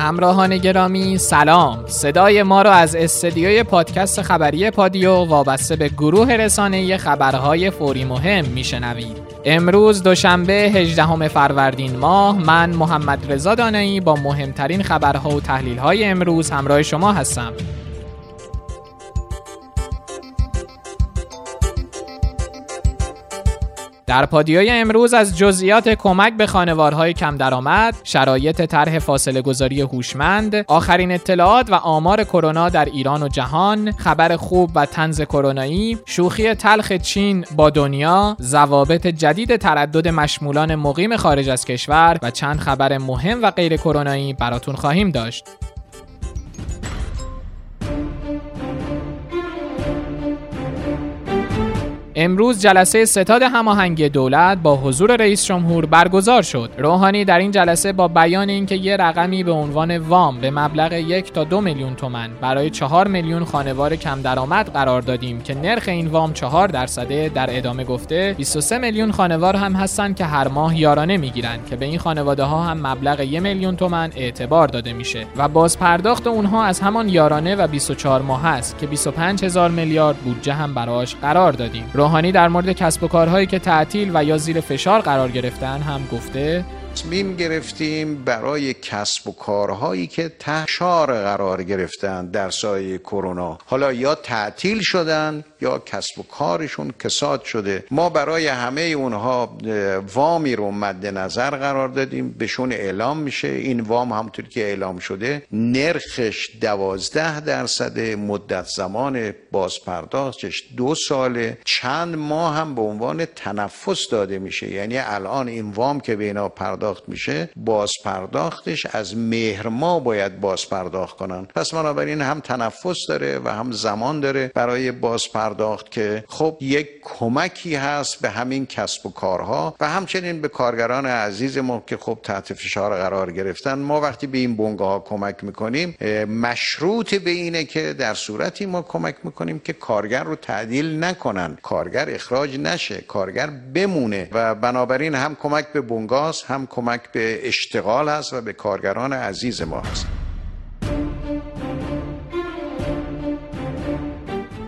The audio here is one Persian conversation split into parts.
همراهان گرامی سلام. صدای ما را از استدیوی پادکست خبری پادیو وابسته به گروه رسانه خبرهای فوری مهم میشنوید. امروز دوشنبه 18 فروردین ماه من محمد رضا دانایی با مهمترین خبرها و تحلیلهای امروز همراه شما هستم. در پادیوی امروز از جزئیات کمک به خانوارهای کم درآمد، شرایط طرح فاصله گذاری هوشمند، آخرین اطلاعات و آمار کرونا در ایران و جهان، خبر خوب و تنز کرونایی، شوخی تلخ چین با دنیا، ضوابط جدید تردد مشمولان مقیم خارج از کشور و چند خبر مهم و غیر کرونایی براتون خواهیم داشت. امروز جلسه ستاد هماهنگی دولت با حضور رئیس جمهور برگزار شد. روحانی در این جلسه با بیان اینکه یه رقمی به عنوان وام به مبلغ یک تا دو میلیون تومن برای چهار میلیون خانوار کم درآمد قرار دادیم که نرخ این وام چهار درصده در ادامه گفته 23 میلیون خانوار هم هستند که هر ماه یارانه می‌گیرند که به این خانواده ها هم مبلغ یک میلیون تومن اعتبار داده میشه و باز پرداخت اونها از همان یارانه و 24 ماه است که 25 هزار میلیارد بودجه هم براش قرار دادیم. روحانی در مورد کسب و کارهایی که تعطیل و یا زیر فشار قرار گرفتن هم گفته تصمیم گرفتیم برای کسب و کارهایی که تشار قرار گرفتن در سایه کرونا. حالا یا تعطیل شدن یا کسب و کارشون کساد شده. ما برای همه اونها وامی رو مد نظر قرار دادیم. بهشون اعلام میشه. این وام همونطور که اعلام شده نرخش دوازده درصد مدت زمان بازپرداختش دو ساله. چند ماه هم به عنوان تنفس داده میشه. یعنی الان این وام که به اینا پرداخت میشه باز پرداختش از مهر ما باید باز پرداخت کنن. پس بنابراین هم تنفس داره و هم زمان داره برای باز پرداخت که خب یک کمکی هست به همین کسب و کارها و همچنین به کارگران عزیز ما که خب تحت فشار قرار گرفتن. ما وقتی به این بنگاه ها کمک می‌کنیم مشروط به اینه که در صورتی ما کمک می‌کنیم که کارگر رو تعدیل نکنن. کارگر اخراج نشه کارگر بمونه و بنابراین هم کمک به بنگاز هم کمک به اشتغال هست و به کارگران عزیز ما هست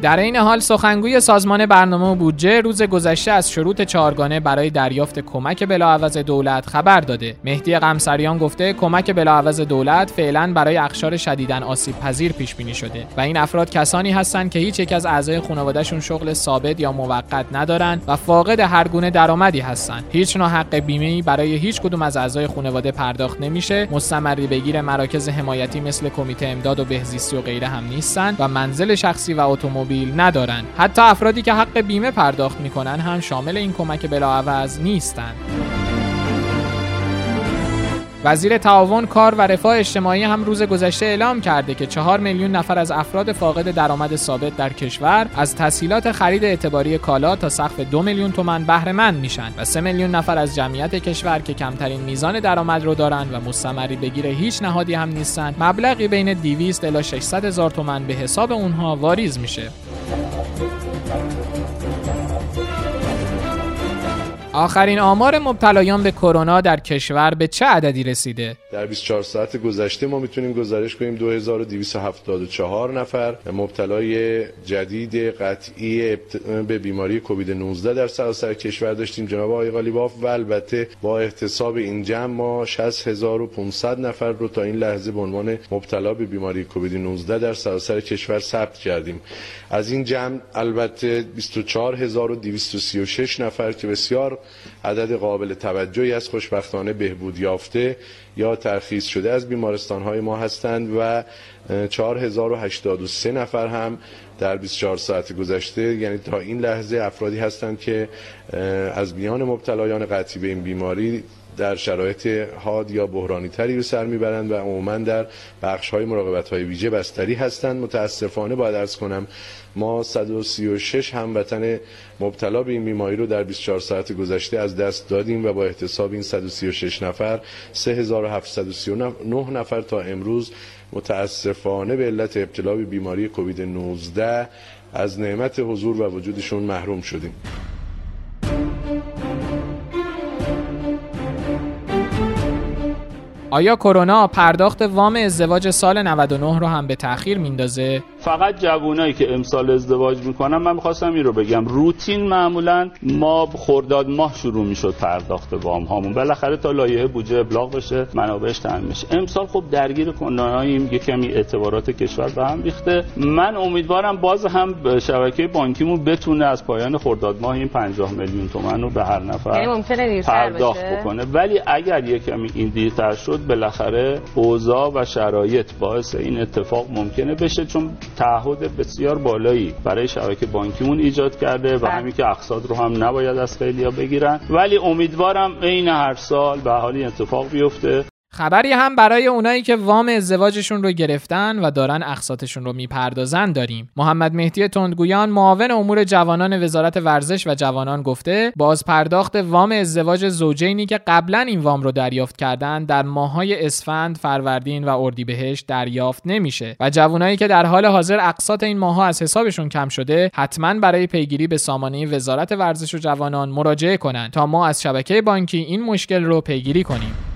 در این حال سخنگوی سازمان برنامه و بودجه روز گذشته از شروط چهارگانه برای دریافت کمک بلاعوض دولت خبر داده. مهدی قمسریان گفته کمک بلاعوض دولت فعلا برای اخشار شدیداً آسیب پذیر پیش بینی شده و این افراد کسانی هستند که هیچ یک از اعضای خانوادهشون شغل ثابت یا موقت ندارند و فاقد هر گونه درآمدی هستند. هیچ نوع حق بیمه برای هیچ کدوم از اعضای خانواده پرداخت نمیشه. مستمری بگیر مراکز حمایتی مثل کمیته امداد و بهزیستی و غیره هم نیستند و منزل شخصی و اتومبیل ندارن. حتی افرادی که حق بیمه پرداخت می‌کنن هم شامل این کمک بلاعوض نیستند وزیر تعاون کار و رفاه اجتماعی هم روز گذشته اعلام کرده که چهار میلیون نفر از افراد فاقد درآمد ثابت در کشور از تسهیلات خرید اعتباری کالا تا سقف دو میلیون تومن بهره مند میشن و سه میلیون نفر از جمعیت کشور که کمترین میزان درآمد رو دارن و مستمری بگیر هیچ نهادی هم نیستن مبلغی بین 200 الی 600 هزار تومن به حساب اونها واریز میشه. آخرین آمار مبتلایان به کرونا در کشور به چه عددی رسیده؟ در 24 ساعت گذشته ما می‌تونیم گزارش کنیم 2274 نفر مبتلای جدید قطعی به بیماری کووید 19 در سراسر کشور داشتیم. جناب آقای قالیباف و البته با احتساب این جمع ما 60500 نفر رو تا این لحظه به عنوان مبتلا به بیماری کووید 19 در سراسر کشور ثبت کردیم. از این جمع البته 24236 نفر که بسیار عدد قابل توجهی از خوشبختانه بهبود یافته یا ترخیص شده از بیمارستان های ما هستند و 4083 نفر هم در 24 ساعت گذشته یعنی تا این لحظه افرادی هستند که از میان مبتلایان قطعی به این بیماری در شرایط حاد یا بحرانی تری به سر می‌برند و عموما در بخش های مراقبت های ویژه بستری هستند. متاسفانه باید ارز کنم ما 136 هموطن مبتلا به این بیماری رو در 24 ساعت گذشته از دست دادیم و با احتساب این 136 نفر 3739 نفر تا امروز متاسفانه به علت ابتلا به بیماری کووید 19 از نعمت حضور و وجودشون محروم شدیم. آیا کرونا پرداخت وام ازدواج سال 99 رو هم به تاخیر میندازه؟ فقط جوونایی که امسال ازدواج می‌کنن من می‌خواستم این رو بگم. روتین معمولا ما خرداد ماه شروع می‌شد پرداخت وام هامون. بالاخره تا لایحه بودجه ابلاغ بشه منابعش تامین بشه. امسال خب درگیر کناییم یه کمی اعتبارات کشور به هم ریخته. من امیدوارم باز هم شبکه بانکیمون بتونه از پایان خرداد ماه این 50 میلیون تومن رو به هر نفر یعنی پرداخت بکنه. ولی اگر یه کمی این دیرتر شد بالاخره اوضاع و شرایط باعث این اتفاق ممکنه بشه. چون تعهد بسیار بالایی برای شبکه بانکیمون ایجاد کرده و بله. همین که اقساط رو هم نباید از خیلیا بگیرن ولی امیدوارم عین هر سال به حالی اتفاق بیفته خبری هم برای اونایی که وام ازدواجشون رو گرفتن و دارن اقساطشون رو می‌پردازن داریم. محمد مهدی تندگویان معاون امور جوانان وزارت ورزش و جوانان گفته باز پرداخت وام ازدواج زوجینی که قبلا این وام رو دریافت کردن در ماهای اسفند، فروردین و اردیبهشت دریافت نمیشه و جوانایی که در حال حاضر اقساط این ماها از حسابشون کم شده حتما برای پیگیری به سامانه وزارت ورزش و جوانان مراجعه کنند تا ما از شبکه بانکی این مشکل رو پیگیری کنیم.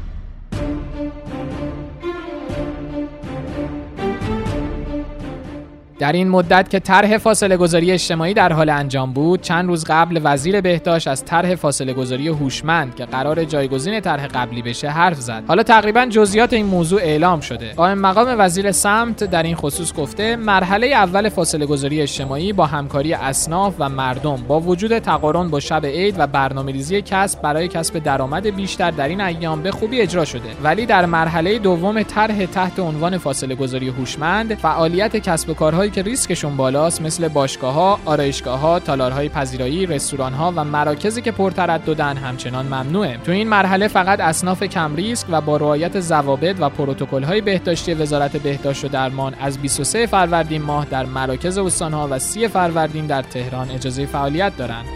در این مدت که طرح فاصله گذاری اجتماعی در حال انجام بود چند روز قبل وزیر بهداشت از طرح فاصله گذاری هوشمند که قرار جایگزین طرح قبلی بشه حرف زد. حالا تقریبا جزئیات این موضوع اعلام شده. قائم مقام وزیر سمت در این خصوص گفته مرحله اول فاصله گذاری اجتماعی با همکاری اصناف و مردم با وجود تقارن با شب عید و برنامه‌ریزی کسب برای کسب درآمد بیشتر در این ایام به خوبی اجرا شده. ولی در مرحله دوم طرح تحت عنوان فاصله گذاری هوشمند فعالیت کسب و کارهای که ریسکشون بالاست مثل باشگاه ها، آرایشگاه ها، تالارهای پذیرایی، رستوران ها و مراکزی که پرترددن همچنان ممنوعه. تو این مرحله فقط اصناف کم ریسک و با رعایت ضوابط و پروتکل های بهداشتی وزارت بهداشت و درمان از 23 فروردین ماه در مراکز استانها و 30 فروردین در تهران اجازه فعالیت دارند.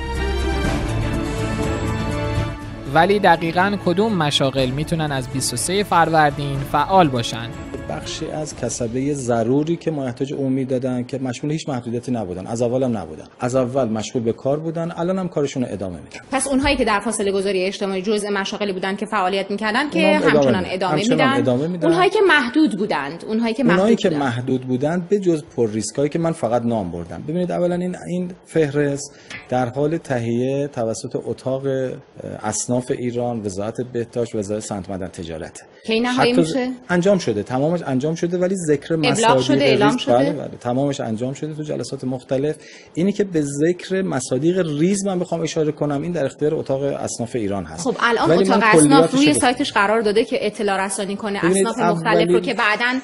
ولی دقیقا کدوم مشاغل می‌تونن از 23 فروردین فعال باشن بخشی از کسبه ضروری که مایحتاج عمومی دادن که مشمول هیچ محدودیتی نبودن. از اول هم نبودن. از اول مشغول به کار بودن. الان هم کارشون ادامه میدن. پس اونهایی که در فاصله گذاری اجتماعی جزء مشاغلی بودن که فعالیت می‌کردن که هم ادامه همچنان. ادامه میدن. ادامه میدن. اونهایی که محدود بودند. اونهایی که محدود که بودند. محدود بودن به جز پر ریسکایی که من فقط نام بردم. ببینید اولا این این فهرست در حال تهیه توسط اتاق اصناف ایران وزارت بهداشت وزارت صنعت معدن تجارت. کی نهایی میشه؟ انجام شده. تمامش انجام شده ولی ذکر مصادیق شده، اعلام شده؟ بله بله تمامش انجام شده تو جلسات مختلف. اینی که به ذکر مصادیق ریز من بخوام اشاره کنم این در اختیار اتاق اصناف ایران هست. خب الان ولی اتاق اصناف روی. سایتش قرار داده که اطلاع رسانی کنه اصناف مختلف رو که بعدا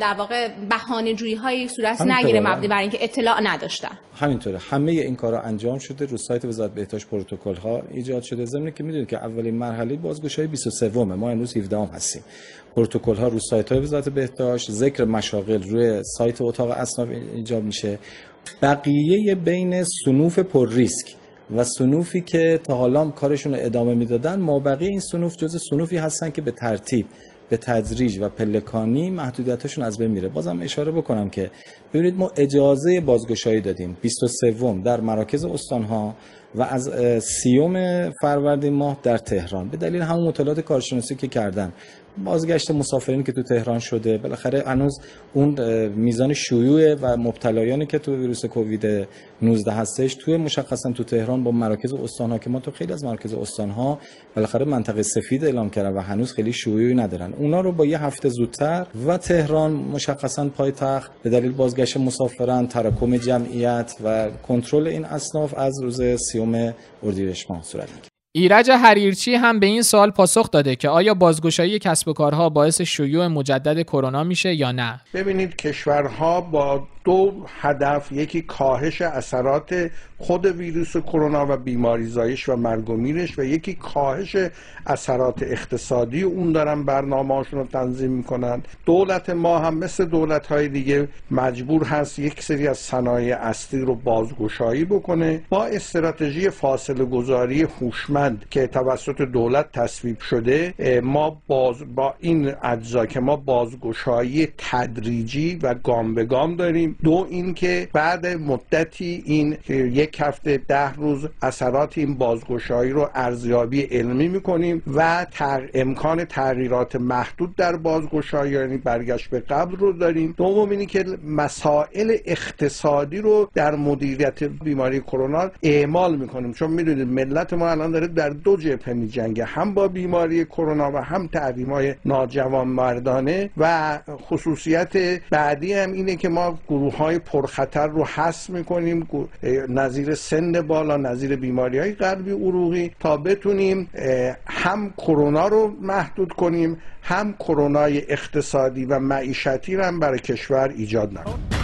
در واقع بهانه جویی های صورت نگیره بله. مبنی بر اینکه اطلاع نداشتن. همینطوره. همه این کارا انجام شده رو سایت وزارت بهداشت پروتکل ها ایجاد شده. ضمن که می‌دونید که اولین مرحله بازگشایی 23 ما امروز 17 هم هستیم. پروتکل ها رو سایت های وزارت بهداشت ذکر مشاغل روی سایت اتاق اصناف ایجاد میشه. بقیه بین سنوف پر ریسک و سنوفی که تا حالا کارشون رو ادامه می‌دادن ما بقیه این سنوف جز سنوفی هستن که به ترتیب به تدریج و پلکانی محدودیتشون از بین میره. بازم اشاره بکنم که ببینید ما اجازه بازگشایی دادیم. 23 در مراکز استانها و از سیوم فروردین ماه در تهران. به دلیل همون مطالعات کارشناسی که کردن. بازگشت مسافرین که تو تهران شده بالاخره هنوز اون میزان شیوع و مبتلایانی که تو ویروس کووید 19 هستش توی مشخصا تو تهران با مراکز استانها که ما تو خیلی از مراکز استانها بالاخره منطقه سفید اعلام کردن و هنوز خیلی شیوعی ندارن. اونا رو با یه هفته زودتر و تهران مشخصا پایتخت به دلیل بازگشت مسافران تراکم جمعیت و کنترل این اصناف از روز سیوم اردیبهشت ماه صورت می‌گیره. ایرج حریرچی هم به این سوال پاسخ داده که آیا بازگشایی کسب و کارها باعث شیوع مجدد کرونا میشه یا نه؟ ببینید کشورها با دو هدف یکی کاهش اثرات خود ویروس کرونا و بیماری زایش و مرگ و میرش و یکی کاهش اثرات اقتصادی اون دارن برنامه‌هاشون رو تنظیم می‌کنن. دولت ما هم مثل دولت های دیگه مجبور هست یک سری از صنایع اصلی رو بازگشایی بکنه. با استراتژی فاصله گذاری هوشمند نیازمند که توسط دولت تصویب شده ما باز با این اجزا که ما بازگشایی تدریجی و گام به گام داریم. دو اینکه بعد مدتی این یک هفته ده روز اثرات این بازگشایی رو ارزیابی علمی می‌کنیم و امکان تغییرات محدود در بازگشایی یعنی برگشت به قبل رو داریم. دوم اینی که مسائل اقتصادی رو در مدیریت بیماری کرونا اعمال می‌کنیم. چون می‌دونید ملت ما الان داره در دو جبهه میجنگه هم با بیماری کرونا و هم تحریم های ناجوان مردانه و خصوصیت بعدی هم اینه که ما گروه های پرخطر رو حس می‌کنیم. نظیر سن بالا نظیر بیماری های قلبی عروقی تا بتونیم هم کرونا رو محدود کنیم هم کرونای اقتصادی و معیشتی رو هم برای کشور ایجاد نکنیم.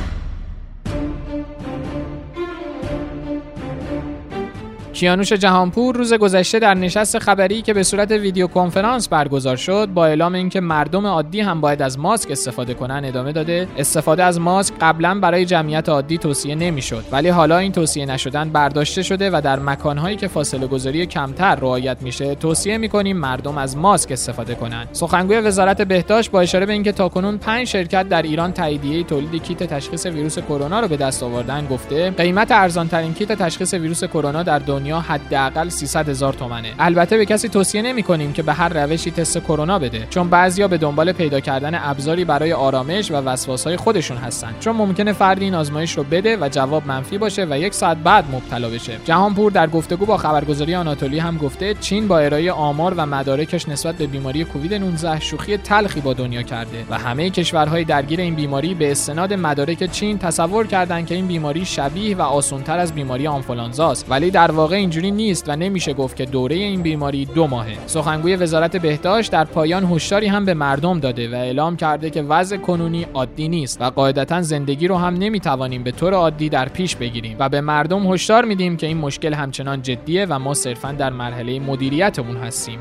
کیانوش جهانپور روز گذشته در نشست خبری که به صورت ویدیو کنفرانس برگزار شد با اعلام اینکه مردم عادی هم باید از ماسک استفاده کنن ادامه داده. استفاده از ماسک قبلا برای جمعیت عادی توصیه نمی‌شد. ولی حالا این توصیه نشدن برداشته شده و در مکانهایی که فاصله گذاری کمتر رعایت میشه توصیه می‌کنیم مردم از ماسک استفاده کنند سخنگوی وزارت بهداشت با اشاره به اینکه تاکنون 5 شرکت در ایران تاییدیه تولید کیت تشخیص ویروس کرونا رو به دست آوردن گفته قیمت ارزانترین کیت تشخیص ویروس کرونا در دنیا دنیا حداقل 300 هزار تومنه. البته به کسی توصیه نمی کنیم که به هر روشی تست کرونا بده چون بعضیا به دنبال پیدا کردن ابزاری برای آرامش و وسواسهای خودشون هستن. چون ممکنه فردی این آزمایش رو بده و جواب منفی باشه و یک ساعت بعد مبتلا بشه. جهانپور در گفتگو با خبرگزاری آناتولی هم گفته چین با ارائه آمار و مدارکش نسبت به بیماری کووید 19 شوخی تلخی با دنیا کرده و همه کشورهای درگیر این بیماری به استناد مدارک چین تصور کردند که این بیماری شبیه و آسونتر از بیماری آنفولانزاست. ولی در واقع اینجوری نیست و نمیشه گفت که دوره این بیماری دو ماهه. سخنگوی وزارت بهداشت در پایان هشداری هم به مردم داده و اعلام کرده که وضع کنونی عادی نیست و قاعدتا زندگی رو هم نمی‌توانیم به طور عادی در پیش بگیریم و به مردم هشدار میدیم که این مشکل همچنان جدیه و ما صرفا در مرحله مدیریت اون هستیم.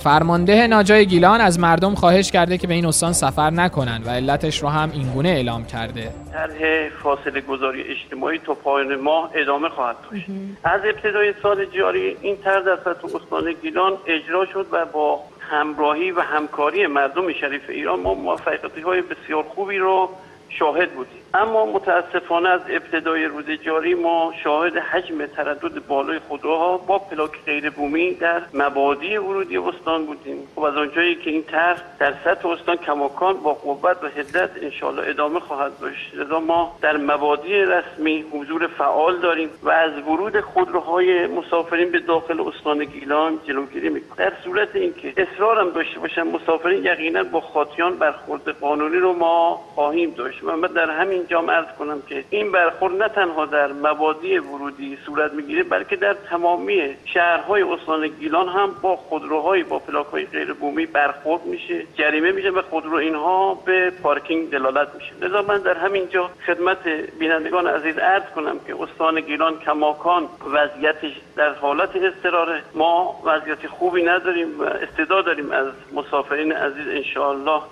فرمانده ناجای گیلان از مردم خواهش کرده که به این استان سفر نکنند و علتش رو هم اینگونه اعلام کرده. طرح فاصله گذاری اجتماعی تا پایان ماه ادامه خواهد داشت. از ابتدای سال جاری این طرح در سطح استان گیلان اجرا شد و با همراهی و همکاری مردم شریف ایران ما موفقیت های بسیار خوبی رو شاهد بودیم. اما متاسفانه از ابتدای روز جاری ما شاهد حجم تردد بالای خودروها با پلاک غیر بومی در مبادی ورودی استان بودیم. خب از آنجایی که این طرح در سطح استان کماکان با قوت و حدت انشاءالله ادامه خواهد داشت. لذا ما در مبادی رسمی حضور فعال داریم و از ورود خودروهای مسافرین به داخل استان گیلان جلوگیری می‌کنیم. در صورت اینکه اصرارم داشته باشن مسافرین یقینا با خاطیان برخورد قانونی رو ما خواهیم داشت. و در همین اینجا ارز کنم که این برخورد نه تنها در مبادی ورودی صورت می‌گیره بلکه در تمامی شهرهای استان گیلان هم با خودروهای با پلاک‌های غیر بومی برخورد میشه جریمه میشه و خودرو اینها به پارکینگ دلالت میشه. لذا من در همینجا خدمت بینندگان عزیز عرض کنم که استان گیلان کماکان وضعیتش در حالت استراره ما وضعیت خوبی نداریم و استعداد داریم از مسافرین عزیز انشاءالله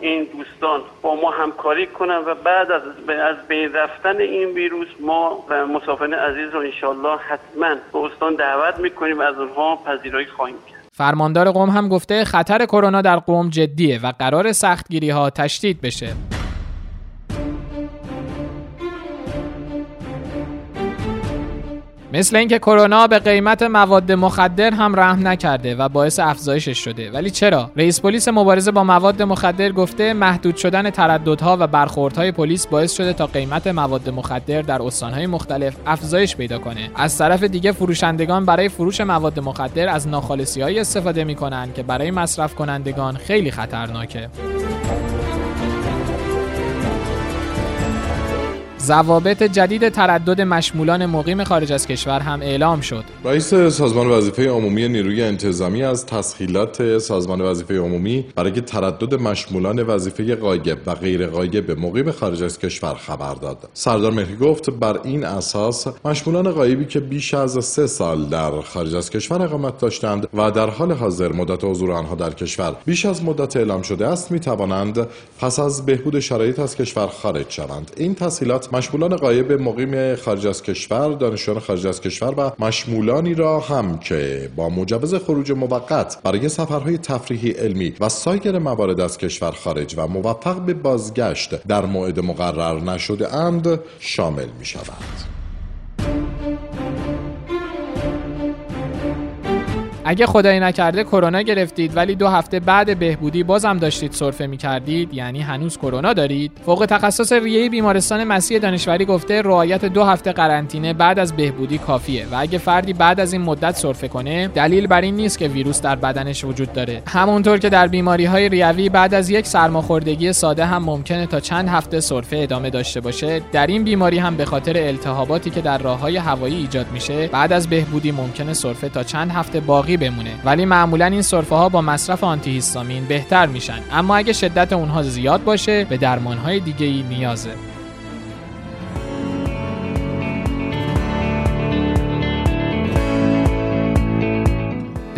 این دوستان با ما همکاری کنن و بعد از از بین رفتن این ویروس ما و مسافرین عزیز رو انشالله حتما به استان دعوت می‌کنیم از اونها پذیرایی خواهیم کرد. فرماندار قوم هم گفته خطر کرونا در قوم جدیه و قرار سختگیری ها تشدید بشه. مثل اینکه کرونا به قیمت مواد مخدر هم رحم نکرده و باعث افزایشش شده. ولی چرا؟ رئیس پلیس مبارزه با مواد مخدر گفته محدود شدن ترددها و برخوردهای پلیس باعث شده تا قیمت مواد مخدر در استانهای مختلف افزایش پیدا کنه. از طرف دیگه فروشندگان برای فروش مواد مخدر از ناخالصی استفاده می‌کنن که برای مصرف کنندگان خیلی خطرناکه. ضوابط جدید تردد مشمولان مقیم خارج از کشور هم اعلام شد. رئیس سازمان وظیفه عمومی نیروی انتظامی از تسهیلات سازمان وظیفه عمومی برای تردد مشمولان وظیفه قایب و غیر قایب مقیم خارج از کشور خبر داد. سردار مهری گفت بر این اساس مشمولان غایبی که بیش از سه سال در خارج از کشور اقامت داشتند و در حال حاضر مدت حضور آنها در کشور بیش از مدت اعلام شده است می توانند پس از بهبود شرایط از کشور خارج شوند. این تسهیلات مشمولان قایب مقیم خارج از کشور دانشجویان خارج از کشور و مشمولانی را هم که با مجوز خروج موقت برای سفرهای تفریحی علمی و سایر موارد از کشور خارج و موفق به بازگشت در موعد مقرر نشده اند شامل می شود. اگه خدایی نکرده کرونا گرفتید ولی دو هفته بعد بهبودی بازم داشتید سرفه می‌کردید یعنی هنوز کرونا دارید. فوق تخصص ریه بیمارستان مسیح دانشوری گفته رعایت دو هفته قرنطینه بعد از بهبودی کافیه و اگه فردی بعد از این مدت سرفه کنه دلیل بر این نیست که ویروس در بدنش وجود داره. همونطور که در بیماری های ریوی بعد از یک سرماخوردگی ساده هم ممکنه تا چند هفته سرفه ادامه داشته باشه در این بیماری هم به خاطر التهاباتی که در راههای هوایی ایجاد میشه بعد از بهبودی ممکنه سرفه تا چند هفته باقی بمونه. ولی معمولا این سرفه ها با مصرف آنتی هیستامین بهتر میشن. اما اگه شدت اونها زیاد باشه به درمان های دیگه ای نیازه.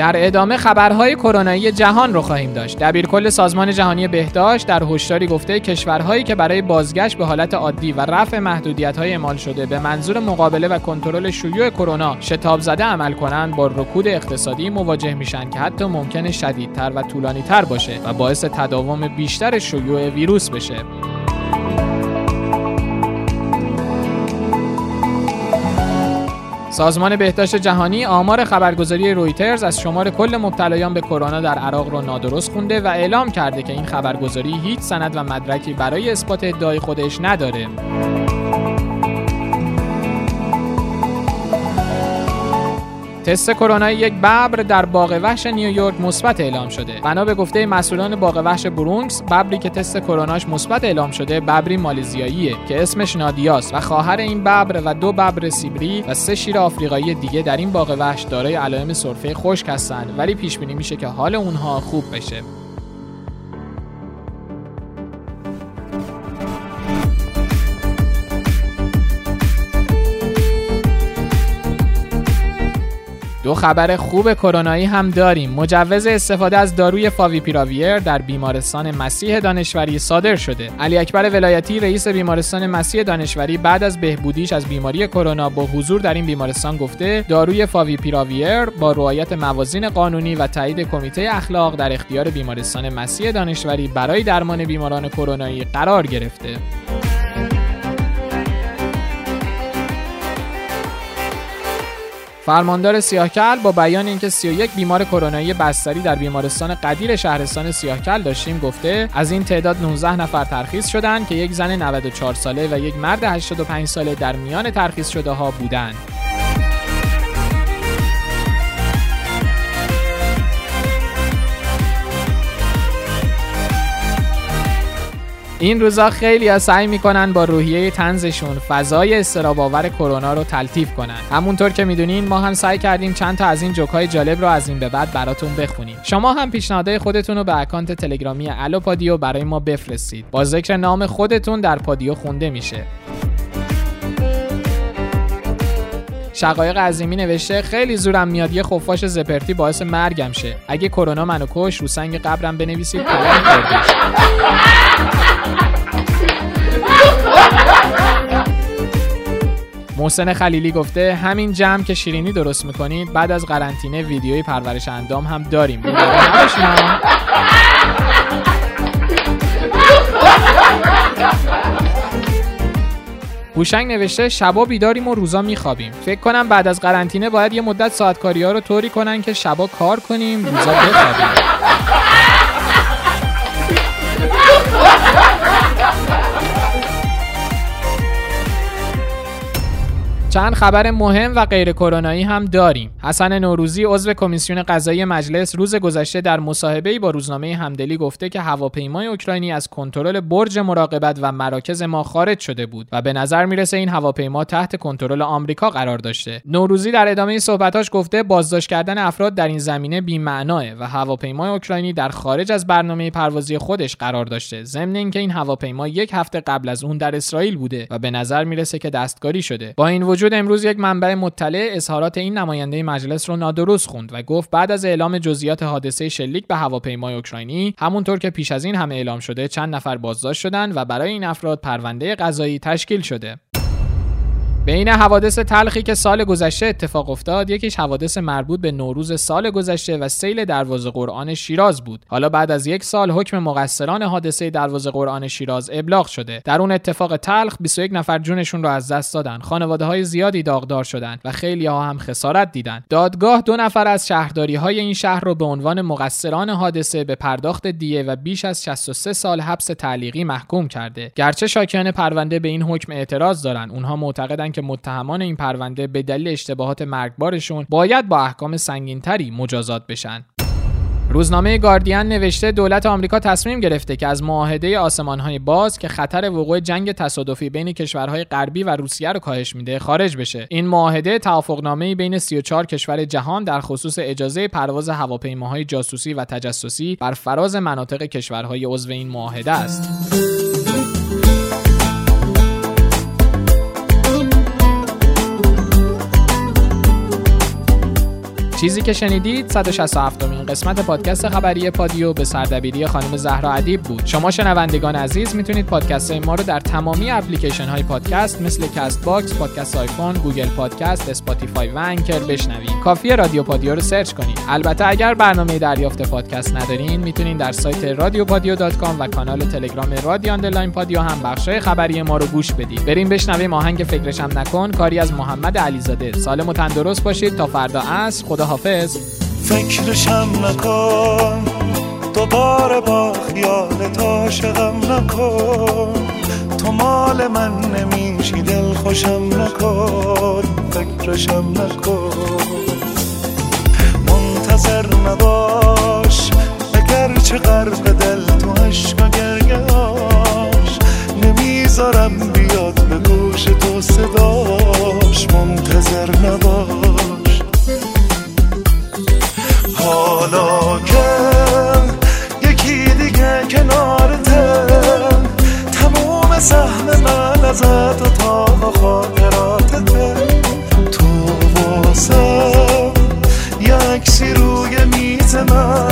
در ادامه خبرهای کرونایی جهان رو خواهیم داشت. دبیرکل سازمان جهانی بهداشت در هشداری گفته کشورهایی که برای بازگشت به حالت عادی و رفع محدودیت‌های اعمال شده به منظور مقابله و کنترل شیوع کرونا شتاب زده عمل کنند با رکود اقتصادی مواجه میشن که حتی ممکنه شدیدتر و طولانیتر باشه و باعث تداوم بیشتر شیوع ویروس بشه. سازمان بهداشت جهانی آمار خبرگزاری رویترز از شمار کل مبتلایان به کرونا در عراق را نادرست خونده و اعلام کرده که این خبرگزاری هیچ سند و مدرکی برای اثبات ادعای خودش نداره. تست کرونا یک ببر در باغ وحش نیویورک مثبت اعلام شده. بنا به گفته مسئولان باغ وحش برونکس، ببری که تست کروناش مثبت اعلام شده، ببری مالزیاییه که اسمش نادیاس و خواهر این ببر و دو ببر سیبری و سه شیر آفریقایی دیگه در این باغ وحش دارای علائم سرفه خشک هستند ولی پیش بینی میشه که حال اونها خوب بشه. دو خبر خوب کرونایی هم داریم. مجوز استفاده از داروی فاویپیراویر در بیمارستان مسیح دانشوری صادر شده. علی اکبر ولایتی رئیس بیمارستان مسیح دانشوری بعد از بهبودیش از بیماری کرونا با حضور در این بیمارستان گفته داروی فاویپیراویر با رعایت موازین قانونی و تایید کمیته اخلاق در اختیار بیمارستان مسیح دانشوری برای درمان بیماران کرونایی قرار گرفته. فرماندار سیاهکل با بیان اینکه 31 بیمار کرونایی بستری در بیمارستان قدیر شهرستان سیاهکل داشتیم گفته از این تعداد 19 نفر ترخیص شدند که یک زن 94 ساله و یک مرد 85 ساله در میان ترخیص شده ها بودند. این روزا خیلی ها سعی می‌کنن با روحیه تنزشون فضای استراباور کرونا رو تلطیف کنن. همونطور که می‌دونین ما هم سعی کردیم چند تا از این جوکای جالب رو از این به بعد براتون بخونیم. شما هم پیشنهادهای خودتون رو به اکانت تلگرامی الو پادیو برای ما بفرستید. با ذکر نام خودتون در پادیو خونده میشه. شقایق عظیمی نوشته خیلی زورم میاد یه خفاش زپرتی باعث مرگم شه. اگه کرونا منو کش رو سنگ قبرم بنویسید محسن خلیلی گفته همین جمع که شیرینی درست می‌کنید بعد از قرنطینه ویدیوی پرورش اندام هم داریم. هوشنگ نوشته شبا بیداریم و روزا میخوابیم. فکر کنم بعد از قرنطینه باید یه مدت ساعت کاری ها رو طوری کنن که شبا کار کنیم روزا بخوابیم. چند خبر مهم و غیر کرونایی هم داریم. حسن نوروزی عضو کمیسیون قضایی مجلس روز گذشته در مصاحبه‌ای با روزنامه همدلی گفته که هواپیمای اوکراینی از کنترل برج مراقبت و مراکز ما خارج شده بود و به نظر می‌رسه این هواپیما تحت کنترل آمریکا قرار داشته. نوروزی در ادامه صحبتاش گفته بازداشت کردن افراد در این زمینه بی‌معناه و هواپیمای اوکراینی در خارج از برنامه پروازی خودش قرار داشته. ضمن اینکه این هواپیما یک هفته قبل از اون در اسرائیل بوده و به نظر می‌رسه که دستکاری شده. با این وجود امروز یک منبع مطلع اظهارات این نماینده مجلس رو نادرست خوند و گفت بعد از اعلام جزئیات حادثه شلیک به هواپیمای اوکراینی همونطور که پیش از این هم اعلام شده چند نفر بازداشت شدند و برای این افراد پرونده قضایی تشکیل شده. بین حوادث تلخی که سال گذشته اتفاق افتاد یکیش حوادث مربوط به نوروز سال گذشته و سیل دروازه قرآن شیراز بود. حالا بعد از یک سال حکم مقصران حادثه دروازه قرآن شیراز ابلاغ شده. در اون اتفاق تلخ 21 نفر جونشون رو از دست دادن. خانواده های زیادی داغدار شدند و خیلی ها هم خسارت دیدن. دادگاه دو نفر از شهرداری های این شهر رو به عنوان مقصران حادثه به پرداخت دیه و بیش از 63 سال حبس تعلیقی محکوم کرده. گرچه شاکیان پرونده به این حکم اعتراض دارن اونها معتقدن متهمان این پرونده به دلیل اشتباهات مرگبارشون باید با احکام سنگینتری مجازات بشن. روزنامه گاردین نوشته دولت آمریکا تصمیم گرفته که از معاهده آسمانهای باز که خطر وقوع جنگ تصادفی بین کشورهای غربی و روسیه رو کاهش میده خارج بشه. این معاهده توافقنامه بین 34 کشور جهان در خصوص اجازه پرواز هواپیماهای جاسوسی و تجسسی بر فراز مناطق کشورهای عضو این معاهده است. چیزی که شنیدید 167 مین قسمت پادکست خبری پادیو به سردبیری خانم زهرا ادیب بود. شما شنوندگان عزیز می‌تونید پادکست ما رو در تمامی اپلیکیشن های پادکست مثل Castbox، پادکست آیفون، Google Podcast، Spotify و Anchor بشنوید. کافیه رادیو پادیو رو search کنید. البته اگر برنامه دریافت پادکست ندارین می‌تونید در سایت پادیو و کانال تلگرام رادیو underline پادیو هم بخشای خبری ما رو گوش بدید. بریم بشنویم آهنگ فکرشم نکن کاری از محمد علیزاده. سالم و تندرست باشید تا فردا عصر. خدا حافظ. فکرشم نکن. دوباره با خیال عاشقم نکن. تو مال من نمیشی دل خوشم نکن. فکرشم نکن. منتظر نباش اگر چه غرق دل تو عشق و گرگاش نمی‌ذارم بیاد به گوش تو صداش. منتظر نباش. حالا که یکی دیگه کنارته تموم سهم من ازت و تا خاطراتته تو واسم یکسی روی میز من.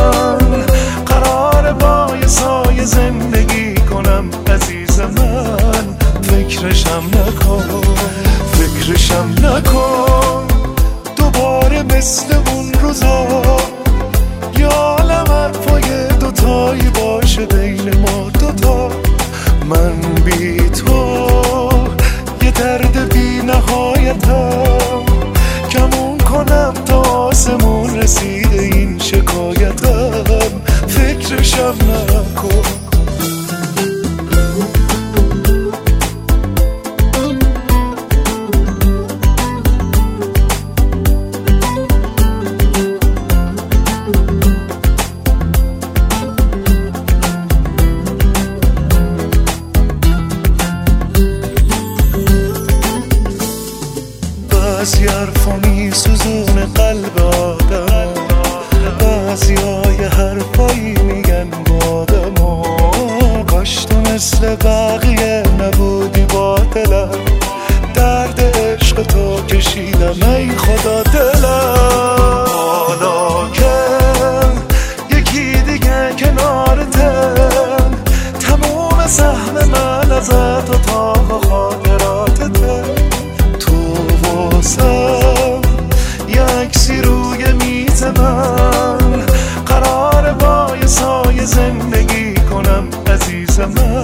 عزیز